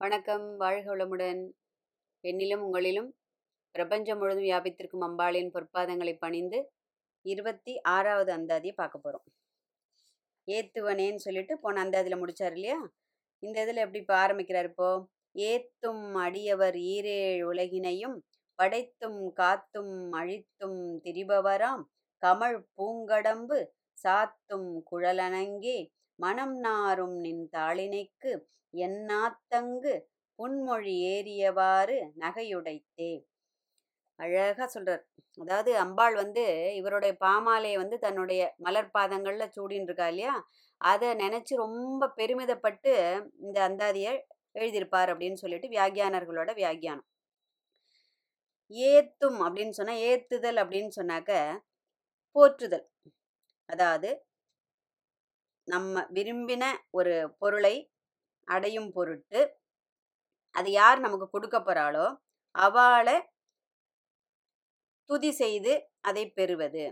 வணக்கம். வாழ்க வளமுடன். என்னிலும் உங்களிலும் பிரபஞ்சம் முழுதும் வியாபித்திருக்கும் அம்பாளின் பொற்பாதங்களை பணிந்து இருபத்தி ஆறாவது அந்தாதியை பார்க்க போகிறோம் ஏத்துவனேன்னு சொல்லிட்டு போன அந்தாதியில் முடிச்சார் இல்லையா? இந்த இதில் எப்படி இப்போ ஆரம்பிக்கிறார் இப்போ? ஏத்தும் அடியவர் ஈரேழ் உலகினையும் படைத்தும் காத்தும் அழித்தும் திரிபவராம். கமழ் பூங்கடம்பு சாத்தும் குழலனங்கே மனம் நாரும் நின் தாளினைக்கு என்னாத்தங்கு புன்மொழி ஏறியவாறு நகையுடைத்தே. அழகா சொல்றார். அதாவது அம்பாள் வந்து இவருடைய பாமாலையை வந்து தன்னுடைய மலர் பாதங்களில் சூடின்னு இருக்கா இல்லையா? அதை நினைச்சு ரொம்ப பெருமிதப்பட்டு இந்த அந்தாதியை எழுதியிருப்பார் அப்படின்னு சொல்லிட்டு வியாகியானர்களோட வியாகியானம் ஏத்தும் அப்படின்னு சொன்னா ஏத்துதல் அப்படின்னு சொன்னாக்க போற்றுதல். அதாவது நம்ம விரும்பின ஒரு பொருளை அடையும் பொருட்டு அது யார் நமக்கு கொடுக்க போறாளோ அவளை துதி செய்து அதை பெறுவது.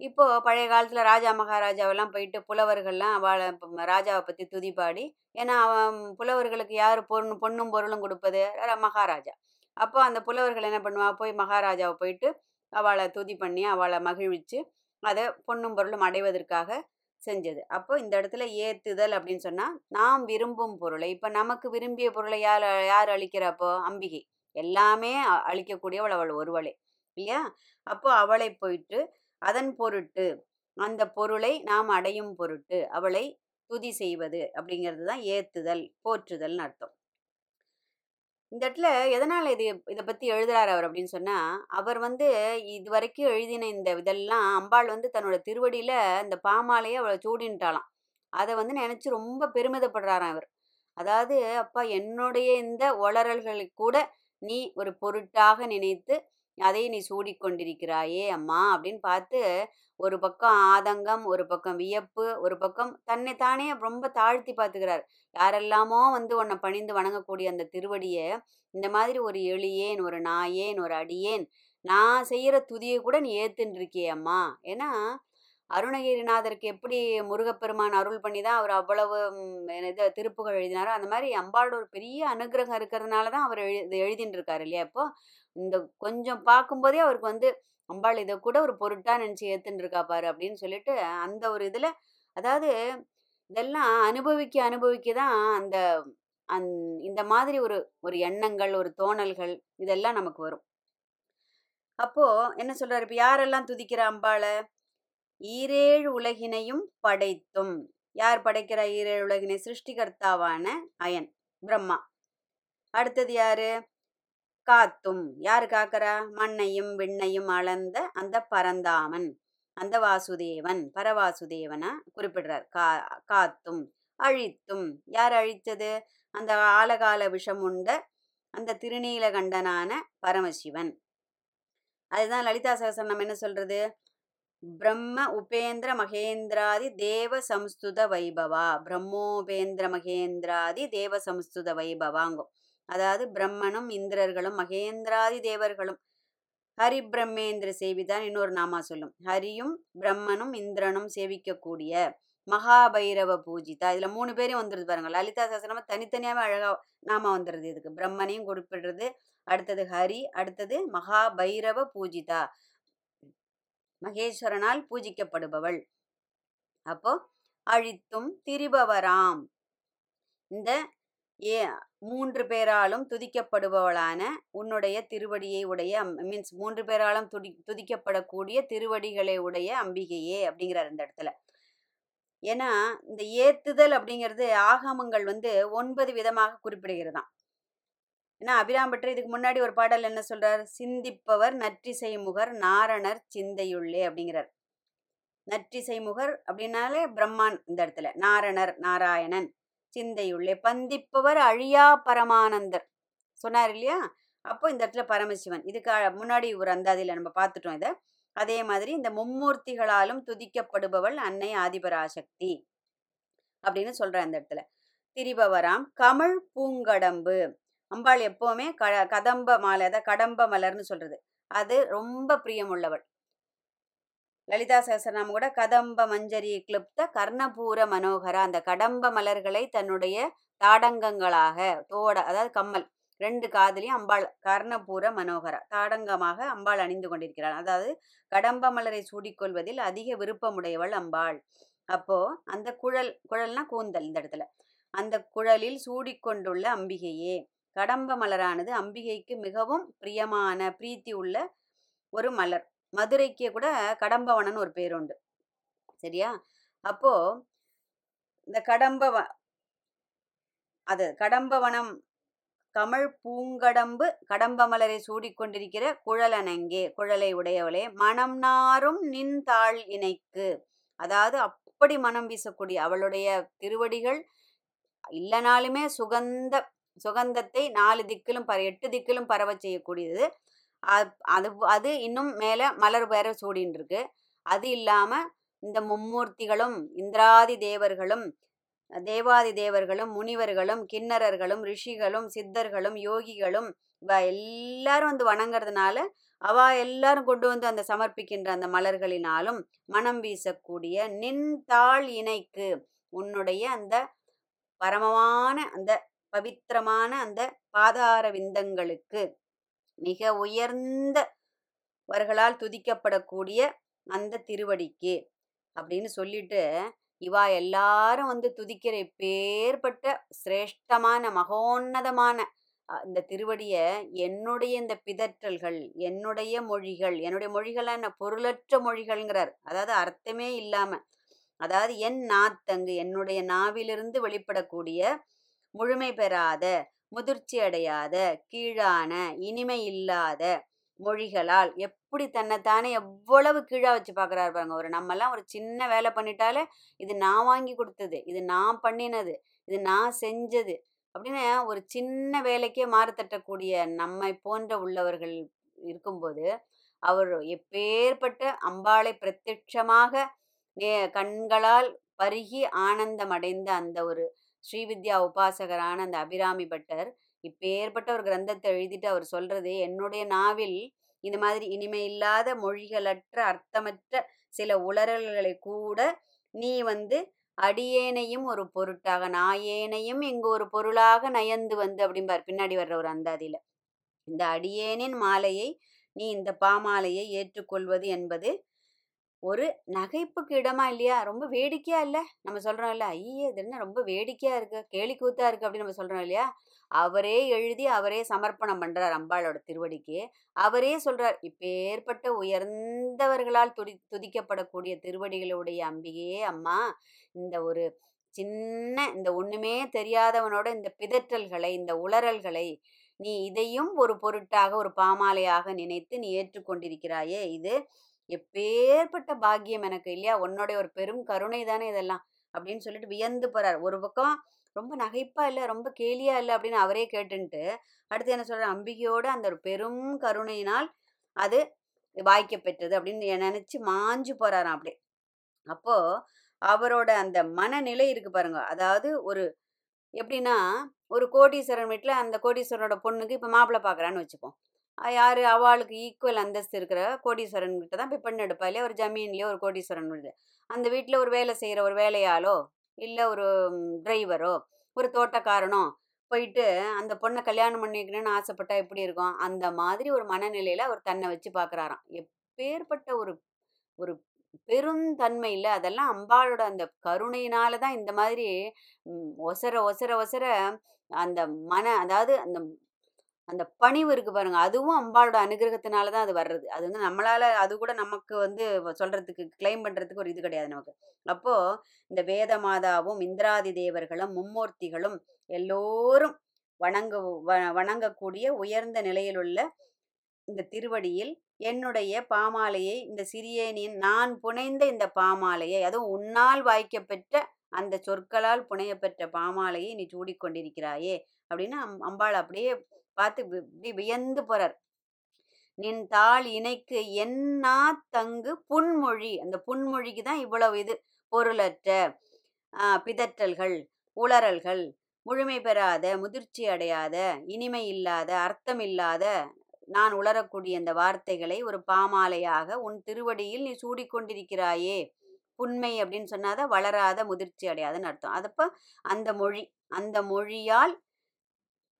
இப்போ பழைய காலத்துல ராஜா மகாராஜாவெல்லாம் போயிட்டு புலவர்கள்லாம் அவளை ராஜாவை பத்தி துதி பாடி ஏன்னா அவன் புலவர்களுக்கு யார் பொண்ணு பொண்ணும் பொருளும் கொடுப்பது? மகாராஜா. அப்போ அந்த புலவர்கள் என்ன பண்ணுவா போய் மகாராஜாவை போயிட்டு அவளை துதி பண்ணி அவளை மகிழ்விச்சு அதை பொண்ணும் பொருளும் அடைவதற்காக செஞ்சது. அப்போ இந்த இடத்துல ஏத்துதல் அப்படின்னு சொன்னா நாம் விரும்பும் பொருளை இப்ப நமக்கு விரும்பிய பொருளை யார் யார் அழிக்கிறப்போ அம்பிகை. எல்லாமே அ- அவள் ஒருவளே. இல்லையா? அப்போ அவளை போயிட்டு அதன் பொருட்டு அந்த பொருளை நாம் அடையும் பொருட்டு அவளை துதி செய்வது அப்படிங்கிறது தான் ஏத்துதல் போற்றுதல்னு அர்த்தம். இந்த இடத்துல எதனால் இது இதை பற்றி எழுதுறாரு அவர் அப்படின்னு சொன்னால் அவர் வந்து இது வரைக்கும் எழுதின இந்த இதெல்லாம் அம்பாள் வந்து தன்னோட திருவடியில் இந்த பாமாலையை அவளை சூடின்ட்டாளாம். அதை வந்து நினச்சி ரொம்ப பெருமிதப்படுறாராம் அவர் அதாவது அப்பா என்னுடைய இந்த உளறல்களை கூட நீ ஒரு பொருட்டாக நினைத்து அதை நீ சூடிக்கொண்டிருக்கிறாயே அம்மா அப்படின்னு பார்த்து ஒரு பக்கம் ஆதங்கம் ஒரு பக்கம் வியப்பு ஒரு பக்கம் தன்னை தானே ரொம்ப தாழ்த்தி பார்த்துக்கிறார். யாரெல்லாமோ வந்து உன்னை பணிந்து வணங்கக்கூடிய அந்த திருவடியை இந்த மாதிரி ஒரு எளியேன் ஒரு நாயேன் ஒரு அடியேன் நான் செய்கிற துதியை கூட நீ ஏத்துன்னு இருக்கியே அம்மா. ஏன்னா அருணகிரிநாதருக்கு எப்படி முருகப்பெருமான் அருள் பண்ணி தான் அவர் அவ்வளவு இது திருப்புகள் எழுதினாரோ அந்த மாதிரி அம்பாளோட ஒரு பெரிய அனுகிரகம் இருக்கிறதுனால தான் அவர் எழு இதை எழுதின்னு இருக்காரு இல்லையா? இப்போ இந்த கொஞ்சம் பார்க்கும்போதே அவருக்கு வந்து அம்பாள் இதை கூட ஒரு பொருட்டா நினச்சி ஏத்துன்னு இருக்கா பாரு அப்படின்னு சொல்லிட்டு அந்த ஒரு இதில் அதாவது இதெல்லாம் அனுபவிக்க அனுபவிக்க தான் அந்த அந் இந்த மாதிரி ஒரு ஒரு எண்ணங்கள் ஒரு தோணல்கள் இதெல்லாம் நமக்கு வரும். அப்போ என்ன சொல்றாரு? இப்போ யாரெல்லாம் துதிக்கிற அம்பாளை? ஈரேழு உலகினையும் படைத்தும். யார் படைக்கிற ஈரேழு உலகினை? சிருஷ்டிகர்த்தாவான அயன் பிரம்மா. அடுத்தது யாரு? காத்தும். யாரு காக்கிறா? மண்ணையும் விண்ணையும் அளந்த அந்த பரந்தாமன். அந்த வாசுதேவன் பரவாசுதேவனை குறிப்பிடுறார். கா காத்தும் அழித்தும். யார் அழித்தது? அந்த ஆலகால விஷம் உண்ட அந்த திருநீலகண்டனான பரமசிவன். அதுதான் லலிதா சகசரம் என்ன சொல்றது? பிரம்ம உபேந்திர மகேந்திராதி தேவ சம்ஸ்துத வைபவா. பிரம்மோபேந்திர மகேந்திராதி தேவ சம்ஸ்துத வைபவாங்கும் அதாவது பிரம்மனும் இந்திரர்களும் மகேந்திராதி தேவர்களும். ஹரி பிரம்மேந்திர சேவிதான் இன்னொரு நாமா சொல்லும். ஹரியும் பிரம்மனும் இந்திரனும் சேவிக்கக்கூடிய மகாபைரவ பூஜிதா. இதுல மூணு பேரும் வந்துருது பாருங்க. லலிதா சகசரமா தனித்தனியாவே அழகா நாம வந்துடுது இதுக்கு. பிரம்மனையும் குறிப்பிடுறது. அடுத்தது ஹரி அடுத்தது மகாபைரவ பூஜிதா. மகேஸ்வரனால் பூஜிக்கப்படுபவள். அப்போ அழித்தும் திரிபவராம். இந்த ஏ மூன்று பேராலும் துதிக்கப்படுபவளான உன்னுடைய திருவடியை உடைய மீன்ஸ் மூன்று பேராலும் துடி துதிக்கப்படக்கூடிய திருவடிகளை உடைய அம்பிகையே அப்படிங்கிறார் இந்த இடத்துல. ஏன்னா இந்த ஏத்துதல் அப்படிங்கிறது ஆகமங்கள் வந்து ஒன்பது விதமாக குறிப்பிடுகிறதாம். ஏன்னா அபிராம்பற்று இதுக்கு முன்னாடி ஒரு பாடல் என்ன சொல்றார்? சிந்திப்பவர் நற்றிசை முகர் நாரணர் சிந்தையுள்ளே அப்படிங்கிறார். நற்றிசை முகர் அப்படின்னாலே பிரம்மான் இந்த இடத்துல. நாரணர் நாராயணன். சிந்தையுள்ளே. பந்திப்பவர் அழியா பரமானந்தர் சொன்னார் இல்லையா? அப்போ இந்த இடத்துல பரமசிவன் இதுக்கு முன்னாடி ஒரு அந்தாதியில் நம்ம பார்த்துட்டோம் இதை. அதே மாதிரி இந்த மும்மூர்த்திகளாலும் துதிக்கப்படுபவள் அன்னை ஆதிபராசக்தி அப்படின்னு சொல்ற அந்த இடத்துல. திரிபவராம் கமழ் பூங்கடம்பு அம்பாள் எப்பவுமே க கதம்ப மாலை அதாவது கடம்ப மலர்னு சொல்றது. அது ரொம்ப பிரியமுள்ளவள். லலிதா சகசரநாமம் கூட கதம்ப மஞ்சரி கிளிப்த கர்ணபூர மனோகரா அந்த கடம்ப மலர்களை தன்னுடைய தாடங்கங்களாக தோட அதாவது கம்மல் ரெண்டு காதலையும் அம்பாள் கர்ணபூர மனோகரா தாடங்கமாக அம்பாள் அணிந்து கொண்டிருக்கிறாள். அதாவது கடம்ப மலரை சூடிக்கொள்வதில் அதிக விருப்பமுடையவள் அம்பாள். அப்போ அந்த குழல் குழல்னா கூந்தல் இந்த இடத்துல. அந்த குழலில் சூடிக்கொண்டுள்ள அம்பிகையே கடம்ப மலரானது அம்பிகைக்கு மிகவும் பிரியமான பிரீத்தி உள்ள ஒரு மலர். மதுரைக்கு கூட கடம்பவனன்னு ஒரு பேர் உண்டு. சரியா? அப்போ இந்த கடம்பவ அது கடம்பவனம் தமிழ் பூங்கடம்பு கடம்ப மலரை சூடிக்கொண்டிருக்கிற குழலனங்கே குழலை உடையவளே மனம் நாரும் நின் தாழ் இணைக்கு. அதாவது அப்படி மனம் வீசக்கூடிய அவளுடைய திருவடிகள் இல்லைனாலுமே சுகந்த சுகந்தத்தை நாலு திக்கிலும் பர எட்டு திக்கிலும் பரவ செய்யக்கூடியது. அது அது இன்னும் மேலே மலர் வேற சூடின்னு இருக்கு அது இல்லாமல் இந்த மும்மூர்த்திகளும் இந்திராதி தேவர்களும் தேவாதி தேவர்களும் முனிவர்களும் கிண்ணறர்களும் ரிஷிகளும் சித்தர்களும் யோகிகளும் இவ எல்லாரும் வந்து வணங்குறதுனால அவ எல்லாரும் கொண்டு வந்து அந்த சமர்ப்பிக்கின்ற அந்த மலர்களினாலும் மனம் வீசக்கூடிய நின் தாள் இணைக்கு உன்னுடைய அந்த பரமமான அந்த பவித்திரமான அந்த பாதார விந்தங்களுக்கு மிக உயர்ந்தவர்களால் துதிக்கப்படக்கூடிய அந்த திருவடிக்கு அப்படின்னு சொல்லிட்டு இவா எல்லாரும் வந்து துதிக்கிற இப்பேற்பட்ட சிரேஷ்டமான மகோன்னதமான இந்த திருவடியை என்னுடைய இந்த பிதற்றல்கள் என்னுடைய மொழிகள் என்னுடைய மொழிகள்லாம் என்ன பொருளற்ற மொழிகள்ங்கிறார். அதாவது அர்த்தமே இல்லாம அதாவது என் நாத்தங்கு என்னுடைய நாவிலிருந்து வெளிப்படக்கூடிய முழுமை பெறாத முதிர்ச்சி அடையாத கீழான இனிமை இல்லாத மொழிகளால் எப்படி தன்னைத்தானே எவ்வளவு கீழா வச்சு பார்க்குறாரு பாருங்க. ஒரு நம்மலாம் ஒரு சின்ன வேலை பண்ணிட்டாலே இது நான் வாங்கி கொடுத்தது இது நான் பண்ணினது இது நான் செஞ்சது அப்படின்னு ஒரு சின்ன வேலைக்கே மாறு தட்டக்கூடிய நம்மை போன்ற உள்ளவர்கள் இருக்கும்போது அவர் எப்பேற்பட்ட அம்பாளை பிரத்யட்சமாக கண்களால் பருகி ஆனந்தம் அடைந்த அந்த ஒரு ஸ்ரீவித்யா உபாசகரான அந்த அபிராமி பட்டர் இப்பேற்பட்ட ஒரு கிரந்தத்தை எழுதிட்டு அவர் சொல்றது என்னுடைய நாவில் இந்த மாதிரி இனிமை இல்லாத மொழிகளற்ற அர்த்தமற்ற சில உளறல்களை கூட நீ வந்து அடியேனையும் ஒரு பொருட்டாக நாயேனையும் இங்கு ஒரு பொருளாக நயந்து வந்து அப்படிம்பார். பின்னாடி வர்ற ஒரு அந்தாதியில. இந்த அடியேனின் மாலையை நீ இந்த பாமாலையை ஏற்றுக்கொள்வது என்பது ஒரு நகைப்புக்கு இடமா இல்லையா? ரொம்ப வேடிக்கையா இல்ல? நம்ம சொல்றோம் இல்ல ஐயே இது என்ன ரொம்ப வேடிக்கையா இருக்கு? கேலி கூத்தா இருக்கு? அப்படின்னு நம்ம சொல்றோம் இல்லையா? அவரே எழுதி அவரே சமர்ப்பணம் பண்றார் அம்பாளோட திருவடிக்கு. அவரே சொல்றார் இப்பேற்பட்ட உயர்ந்தவர்களால் துதி துதிக்கப்படக்கூடிய திருவடிகளுடைய அம்பிகையே அம்மா இந்த ஒரு சின்ன இந்த ஒண்ணுமே தெரியாதவனோட இந்த பிதற்றல்களை இந்த உளறல்களை நீ இதையும் ஒரு பொருட்டாக ஒரு பாமாலையாக நினைத்து நீ ஏற்றுக்கொண்டிருக்கிறாயே இது எப்பேற்பட்ட பாக்கியம் எனக்கு இல்லையா? உன்னுடைய ஒரு பெரும் கருணை தானே இதெல்லாம்? அப்படின்னு சொல்லிட்டு வியந்து போறார். ஒரு பக்கம் ரொம்ப நகைப்பா இல்லை ரொம்ப கேலியா இல்லை அப்படின்னு அவரே கேட்டுன்ட்டு அடுத்து என்ன சொல்ற அம்பிகையோட அந்த ஒரு பெரும் கருணையினால் அது வாய்க்க பெற்றது அப்படின்னு நினைச்சு மாஞ்சு போறாராம் அப்படியே. அப்போ அவரோட அந்த மனநிலை இருக்கு பாருங்க. அதாவது ஒரு எப்படின்னா ஒரு கோடீஸ்வரன் வீட்டில் அந்த கோடீஸ்வரனோட பொண்ணுக்கு இப்போ மாப்பிள்ளை பார்க்குறான்னு வச்சுப்போம். யார் அவளுக்கு ஈக்குவல் அந்தஸ்து இருக்கிற கோடீஸ்வரன் கிட்ட தான் போய் பெண் எடுப்பா இல்லையா? ஒரு ஜமீன்லேயோ ஒரு கோடீஸ்வரன் வீடு அந்த வீட்டில் ஒரு வேலை செய்கிற ஒரு வேலையாளோ இல்லை ஒரு டிரைவரோ ஒரு தோட்டக்காரனோ போயிட்டு அந்த பொண்ணை கல்யாணம் பண்ணிக்கணும்னு ஆசைப்பட்டா எப்படி இருக்கும்? அந்த மாதிரி ஒரு மனநிலையில் அவர் தன்னை வச்சு பார்க்குறாராம் எப்பேற்பட்ட ஒரு ஒரு பெருந்தன்மை இல்லை. அதெல்லாம் அம்பாளோட அந்த கருணையினால தான் இந்த மாதிரி ஒசர ஒசர ஒசர அந்த மன அதாவது அந்த அந்த பணிவு இருக்கு பாருங்க. அதுவும் அம்பாளோட அனுகிரகத்தினால தான் அது வர்றது. அது வந்து நம்மளால அது கூட நமக்கு வந்து சொல்றதுக்கு கிளைம் பண்றதுக்கு ஒரு இது கிடையாது நமக்கு. அப்போ இந்த வேத மாதாவும் இந்திராதி தேவர்களும் மும்மூர்த்திகளும் எல்லோரும் வணங்க வ- வணங்கக்கூடிய உயர்ந்த நிலையிலுள்ள இந்த திருவடியில் என்னுடைய பாமாலையை இந்த சிறியேனியின் நான் புனைந்த இந்த பாமாலையை அதுவும் உன்னால் வாய்க்கப்பெற்ற அந்த சொற்களால் புனையப்பெற்ற பாமாலையை நீ சூடிக்கொண்டிருக்கிறாயே அப்படின்னு அம்- அம்பாள் அப்படியே பார்த்து வி- இப்படி வியந்து போறார். நின் தாள் இணைக்கு என்னா தங்கு புன்மொழி அந்த புன்மொழிக்கு தான் இவ்வளவு இது. பொருளற்ற பிதற்றல்கள் உளறல்கள் முழுமை பெறாத முதிர்ச்சி அடையாத இனிமை இல்லாத அர்த்தம் இல்லாத நான் உளரக்கூடிய இந்த வார்த்தைகளை ஒரு பாமாலையாக உன் திருவடியில் நீ சூடிக்கொண்டிருக்கிறாயே புண்மை அப்படின்னு சொன்னாதான் வளராத முதிர்ச்சி அடையாதுன்னு அர்த்தம். அதப்போ அந்த மொழி அந்த மொழியால்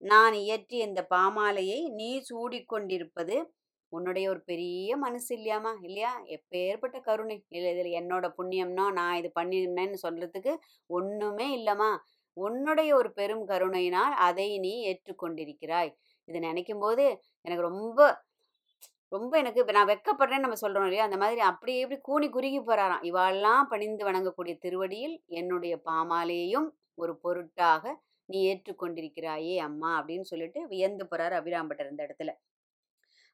நான் இயற்றிய இந்த பாமாலையை நீ சூடிக்கொண்டிருப்பது உன்னுடைய ஒரு பெரிய மனசு இல்லையாமா இல்லையா? எப்பேற்பட்ட கருணை. இல்லை இதில் என்னோட புண்ணியம்னோ நான் இது பண்ணியிருந்தேன்னு சொல்றதுக்கு ஒன்றுமே இல்லைம்மா. உன்னுடைய ஒரு பெரும் கருணையினால் அதை நீ ஏற்றுக்கொண்டிருக்கிறாய். இது நினைக்கும் போது எனக்கு ரொம்ப ரொம்ப எனக்கு இப்போ நான் வெக்கப்படுறேன்னு நம்ம சொல்கிறோம் இல்லையா? அந்த மாதிரி அப்படி இப்படி கூனி குறுகி போகிறாராம் இவாளெல்லாம் பணிந்து வணங்கக்கூடிய திருவடியில் என்னுடைய பாமாலையையும் ஒரு பொருட்டாக நீ ஏற்றுக்கொண்டிருக்கிறாயே அம்மா அப்படின்னு சொல்லிட்டு வியந்து போறாரு அபிராம்பட்டர் இந்த இடத்துல.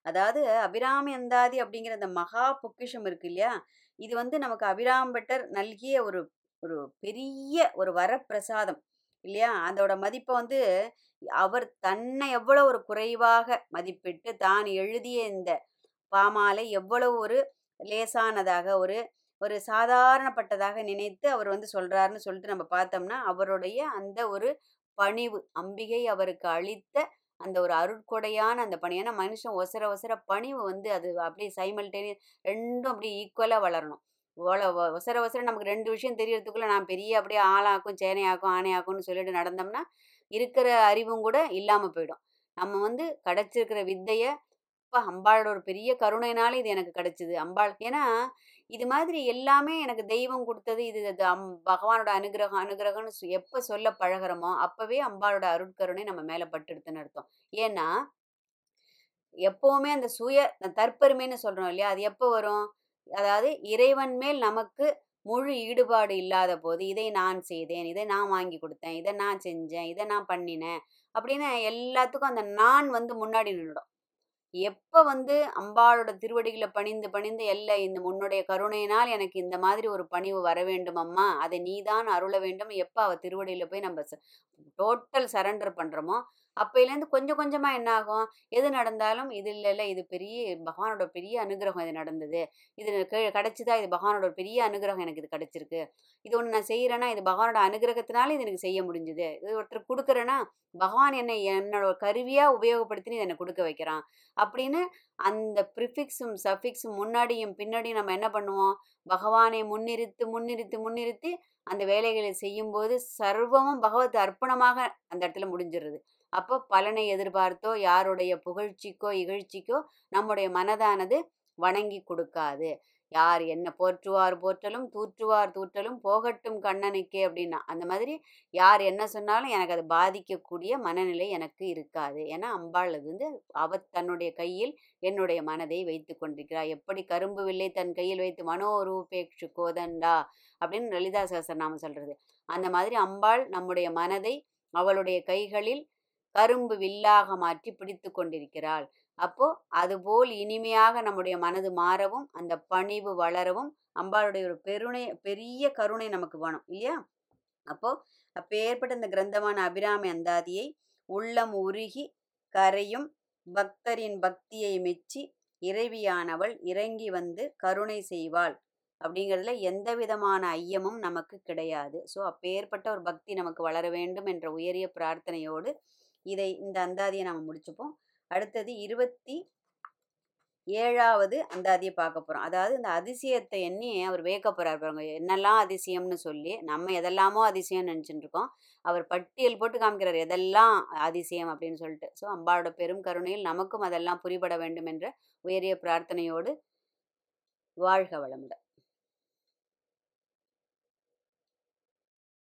அதாவது அபிராமி அந்தாதி அப்படிங்கிற அந்த மகா பொக்கிஷம் இருக்கு இல்லையா? இது வந்து நமக்கு அபிராம்பட்டர் நல்கிய ஒரு ஒரு பெரிய ஒரு வரப்பிரசாதம் இல்லையா? அதோட மதிப்பை வந்து அவர் தன்னை எவ்வளவு ஒரு குறைவாக மதிப்பிட்டு தான் எழுதிய இந்த பாமாலை எவ்வளவு ஒரு லேசானதாக ஒரு ஒரு சாதாரணப்பட்டதாக நினைத்து அவர் வந்து சொல்றாருன்னு சொல்லிட்டு நம்ம பார்த்தோம்னா அவருடைய அந்த ஒரு பணிவு அம்பிகை அவருக்கு அளித்த அந்த ஒரு அருட்கொடையான அந்த பணி. ஏன்னா மனுஷன் ஒசர ஒசர பணிவு வந்து அது அப்படியே சைமல்டேனியஸ் ரெண்டும் அப்படியே ஈக்குவலாக வளரணும். ஓல ஒசர ஒசர நமக்கு ரெண்டு விஷயம் தெரியறதுக்குள்ளே நான் பெரிய அப்படியே ஆளாக்கும் சேனையாக்கும் ஆணையாக்கும்னு சொல்லிட்டு நடந்தோம்னா இருக்கிற அறிவும் கூட இல்லாமல் போயிடும். நம்ம வந்து கிடச்சிருக்கிற வித்தையை அப்பா! அம்பாளோட ஒரு பெரிய கருணைனால இது எனக்கு கிடைச்சிது. அம்பாள் ஏன்னா இது மாதிரி எல்லாமே எனக்கு தெய்வம் கொடுத்தது இது அம் பகவானோட அனுகிரகம் அனுகிரகம்னு எப்போ சொல்ல பழகிறோமோ அப்பவே அம்பாளோட அருட்கருணை நம்ம மேலே பட்டுடுத்துன்னு அர்த்தம். ஏன்னா எப்பவுமே அந்த சுய தற்பெருமைன்னு சொல்றோம் இல்லையா? அது எப்போ வரும்? அதாவது இறைவன் மேல் நமக்கு முழு ஈடுபாடு இல்லாத போது இதை நான் செய்தேன் இதை நான் வாங்கி கொடுத்தேன் இதை நான் செஞ்சேன் இதை நான் பண்ணினேன் அப்படின்னு எல்லாத்துக்கும் அந்த நான் வந்து முன்னாடி நின்றுடும். எப்போ வந்து அம்பாளோட திருவடிகளை பணிந்து பணிந்து எல்லை இந்த உன்னுடைய கருணையினால் எனக்கு இந்த மாதிரி ஒரு பணிவு வர வேண்டும் அம்மா. அதை நீதான் அருள வேண்டும். எப்போ அவள் திருவடியில் போய் நம்ம டோட்டல் சரண்டர் பண்ணுறோமோ அப்பையிலேருந்து கொஞ்சம் கொஞ்சமாக என்ன ஆகும்? எது நடந்தாலும் இது இல்லை இல்லை இது பெரிய பகவானோட பெரிய அனுகிரகம் இது நடந்தது. இது கிடச்சிதா? இது பகவானோட பெரிய அனுகிரகம் எனக்கு இது கிடச்சிருக்கு. இது ஒன்று நான் செய்கிறேன்னா இது பகவானோட அனுகிரகத்தினால இது எனக்கு செய்ய முடிஞ்சுது. இது ஒருத்தர் கொடுக்குறேன்னா பகவான் என்னை என்னோட கருவியாக உபயோகப்படுத்தி என்னை கொடுக்க வைக்கிறான். அப்படின்னு அந்த ப்ரிஃபிக்ஸும் சஃபிக்ஸும் முன்னாடியும் பின்னாடியும் நம்ம என்ன பண்ணுவோம்? பகவானை முன்னிறுத்து முன்னிறுத்து முன்னிறுத்தி அந்த வேலைகளை செய்யும்போது சர்வமும் பகவத் அர்ப்பணமாக அந்த இடத்துல முடிஞ்சிருது அப்போ பலனை எதிர்பார்த்தோ யாருடைய புகழ்ச்சிக்கோ இகழ்ச்சிக்கோ நம்முடைய மனதானது வணங்கி கொடுக்காது. யார் என்ன போற்றுவார் போற்றலும் தூற்றுவார் தூற்றலும் போகட்டும் கண்ணனுக்கே அப்படின்னா அந்த மாதிரி யார் என்ன சொன்னாலும் எனக்கு அது பாதிக்கக்கூடிய மனநிலை எனக்கு இருக்காது. ஏன்னா அம்பாள் அது வந்து அவ தன்னுடைய கையில் என்னுடைய மனதை வைத்து கொண்டிருக்கிறார். எப்படி கரும்பு வில்லை தன் கையில் வைத்து மனோரூபேக்ஷு கோதண்டா அப்படின்னு லலிதா சகஸ்ரநாமம் சொல்றது. அந்த மாதிரி அம்பாள் நம்முடைய மனதை அவளுடைய கைகளில் கரும்பு வில்லாக மாற்றி பிடித்து கொண்டிருக்கிறாள். அப்போ அதுபோல் இனிமையாக நம்முடைய மனது மாறவும் அந்த பணிவு வளரவும் அம்பாளுடைய ஒரு பெருணை பெரிய கருணை நமக்கு வேணும் இல்லையா? அப்போ அப்பேற்பட்ட இந்த கிரந்தமான அபிராமி அந்தாதியை உள்ளம் உருகி கரையும் பக்தரின் பக்தியை மெச்சி இறைவியானவள் இறங்கி வந்து கருணை செய்வாள். அப்படிங்கிறதுல எந்த விதமான ஐயமும் நமக்கு கிடையாது. ஸோ அப்பேற்பட்ட ஒரு பக்தி நமக்கு வளர வேண்டும் என்ற உயரிய பிரார்த்தனையோடு இதை இந்த அந்தாதியை நம்ம முடிச்சுப்போம். அடுத்தது இருபத்தி ஏழாவது அந்தாதியை பார்க்க போகிறோம் அதாவது இந்த அதிசயத்தை எண்ணி அவர் வேக்க போகிறார் பாருங்க. என்னெல்லாம் அதிசயம்னு சொல்லி நம்ம எதெல்லாமோ அதிசயம் நினச்சிட்டு இருக்கோம் அவர் பட்டியல் போட்டு காமிக்கிறார் எதெல்லாம் அதிசயம் அப்படின்னு சொல்லிட்டு. ஸோ அம்பாளோட பெரும் கருணையில் நமக்கும் அதெல்லாம் புரிபட வேண்டும் என்ற உயரிய பிரார்த்தனையோடு வாழ்க வளமுடன்.